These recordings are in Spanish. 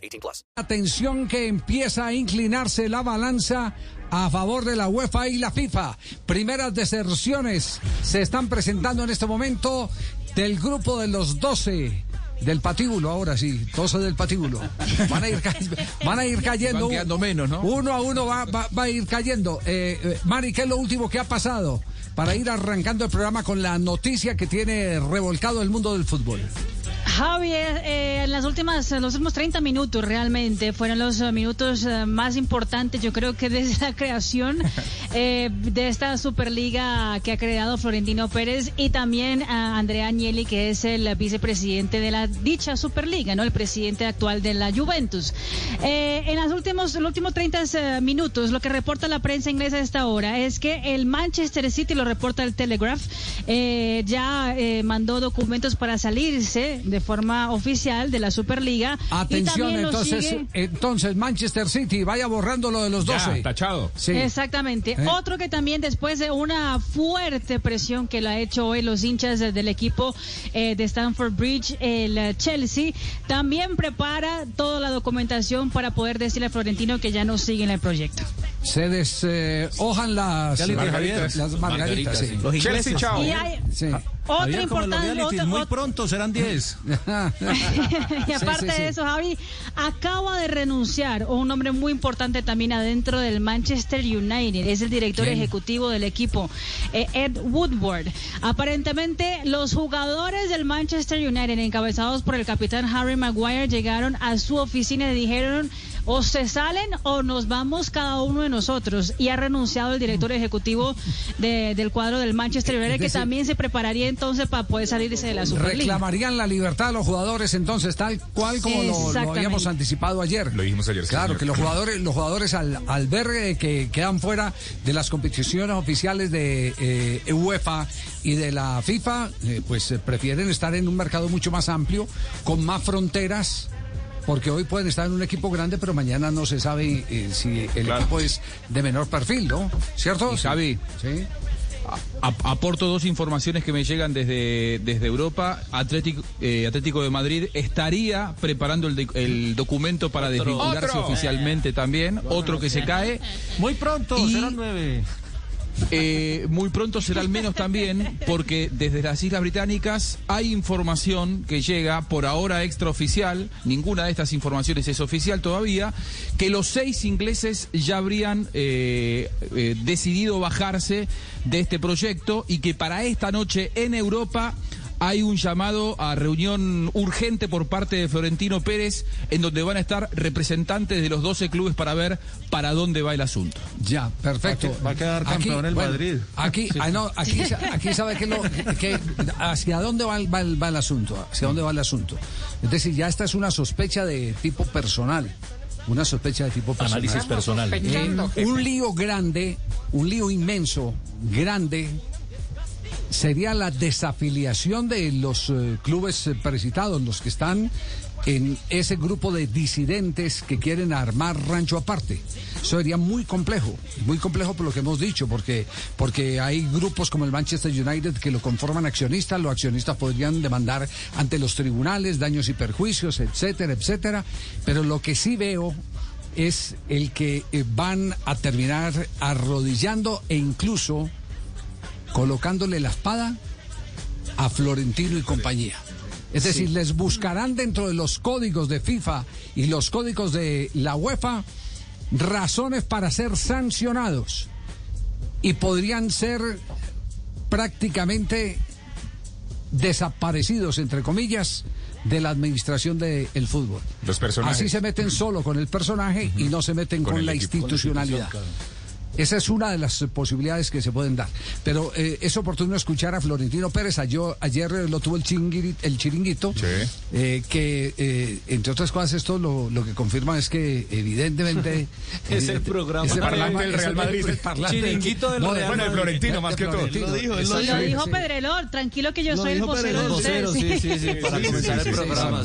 18 plus. Atención que empieza a inclinarse la balanza a favor de la UEFA y la FIFA. Primeras deserciones se están presentando en este momento del grupo de los 12 del patíbulo, ahora sí, 12 del patíbulo. Van a ir, van a ir cayendo. Van quedando menos, ¿no? Uno a uno va, va- va a ir cayendo. Eh, eh, Mari, ¿qué es lo último que ha pasado? Para ir arrancando el programa con la noticia que tiene revolcado el mundo del fútbol. Javi, eh, en las últimas, los últimos 30 minutos realmente fueron los eh, minutos eh, más importantes, yo creo que desde la creación eh, de esta Superliga que ha creado Florentino Pérez y también a Andrea Agnelli, que es el vicepresidente de la dicha Superliga, no el presidente actual de la Juventus. Eh, en los últimos, los últimos 30 eh, minutos, lo que reporta la prensa inglesa a esta hora es que el Manchester City, lo reporta el Telegraph, eh, ya eh, mandó documentos para salirse de forma oficial de la Superliga. Atención, entonces, sigue- entonces Manchester City, vaya borrando lo de los 12. Ya, tachado. Sí. Exactamente. ¿Eh? Otro que también después de una fuerte presión que lo ha hecho hoy los hinchas de- del equipo eh, de Stamford Bridge, el eh, Chelsea, también prepara toda la documentación para poder decirle a Florentino que ya no sigue en el proyecto. Se deshojan las, le dije, margaritas, las margaritas. Sí. Los Chelsea, ingleses. chao. Y hay Sí. otra Javier, importante, muy pronto serán 10. y aparte sí, sí. de eso, Javi acaba de renunciar un hombre muy importante también adentro del Manchester United. Es el director ¿Quién? ejecutivo del equipo, eh, Ed Woodward. Aparentemente, los jugadores del Manchester United, encabezados por el capitán Harry Maguire, llegaron a su oficina y dijeron. O se salen o nos vamos cada uno de nosotros. Y ha renunciado el director ejecutivo de- del cuadro del Manchester United, que también se prepararía entonces para poder salirse de la Superliga. Reclamarían la libertad de los jugadores entonces, tal cual como lo- habíamos anticipado ayer. Lo dijimos ayer, Claro, señor. que los jugadores, los jugadores al, al ver eh, que quedan fuera de las competiciones oficiales de eh, UEFA y de la FIFA, eh, pues eh, prefieren estar en un mercado mucho más amplio, con más fronteras. Porque hoy pueden estar en un equipo grande, pero mañana no se sabe eh, si el Claro. equipo es de menor perfil, ¿no? ¿Cierto? Y Javi, Sí. A- aporto dos informaciones que me llegan desde, desde Europa. Atlético, eh, Atlético de Madrid estaría preparando el, de- el documento para desvincularse oficialmente también. Otro que se cae. Muy pronto Y- serán 9. Eh, muy pronto será al menos también, porque desde las Islas Británicas hay información que llega, por ahora extraoficial, ninguna de estas informaciones es oficial todavía, que los seis ingleses ya habrían eh, eh, decidido bajarse de este proyecto y que para esta noche en Europa hay un llamado a reunión urgente por parte de Florentino Pérez, en donde van a estar representantes de los 12 clubes para ver para dónde va el asunto. Ya, perfecto. Va a que- va a quedar campeón el Madrid. Aquí, ah, no, aquí, aquí sabe que, lo, que hacia dónde va el, va el- va el asunto, hacia dónde va el asunto. Es decir, ya esta es una sospecha de tipo personal, una sospecha de tipo personal. Análisis personal. Eh, un lío grande, un lío inmenso, grande, sería la desafiliación de los eh, clubes eh, precitados, los que están en ese grupo de disidentes que quieren armar rancho aparte. Eso sería muy complejo, muy complejo por lo que hemos dicho, porque, porque hay grupos como el Manchester United que lo conforman accionistas, los accionistas podrían demandar ante los tribunales daños y perjuicios, etcétera, etcétera. Pero lo que sí veo es el que eh, van a terminar arrodillando e incluso colocándole la espada a Florentino y compañía. Es decir, les buscarán dentro de los códigos de FIFA y los códigos de la UEFA razones para ser sancionados y podrían ser prácticamente desaparecidos, entre comillas, de la administración del fútbol. Los personajes. Así se meten solo con el personaje y no se meten con, Con el la equipo, con la institucionalidad. Esa es una de las posibilidades que se pueden dar. Pero eh, es oportuno escuchar a Florentino Pérez. Ayer, ayer eh, lo tuvo el, el chiringuito, eh, que eh, entre otras cosas esto lo, lo que confirma es que evidentemente... Es el programa del Real Madrid. el Chiringuito del no, Real Bueno, Madrid. Florentino, más que todo. Lo dijo, lo Lo Sí, dijo sí. Pedrelor, tranquilo que yo Lo soy el vocero de Pedrelor, ustedes. vocero, sí, sí, sí, para comenzar el programa.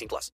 18 plus.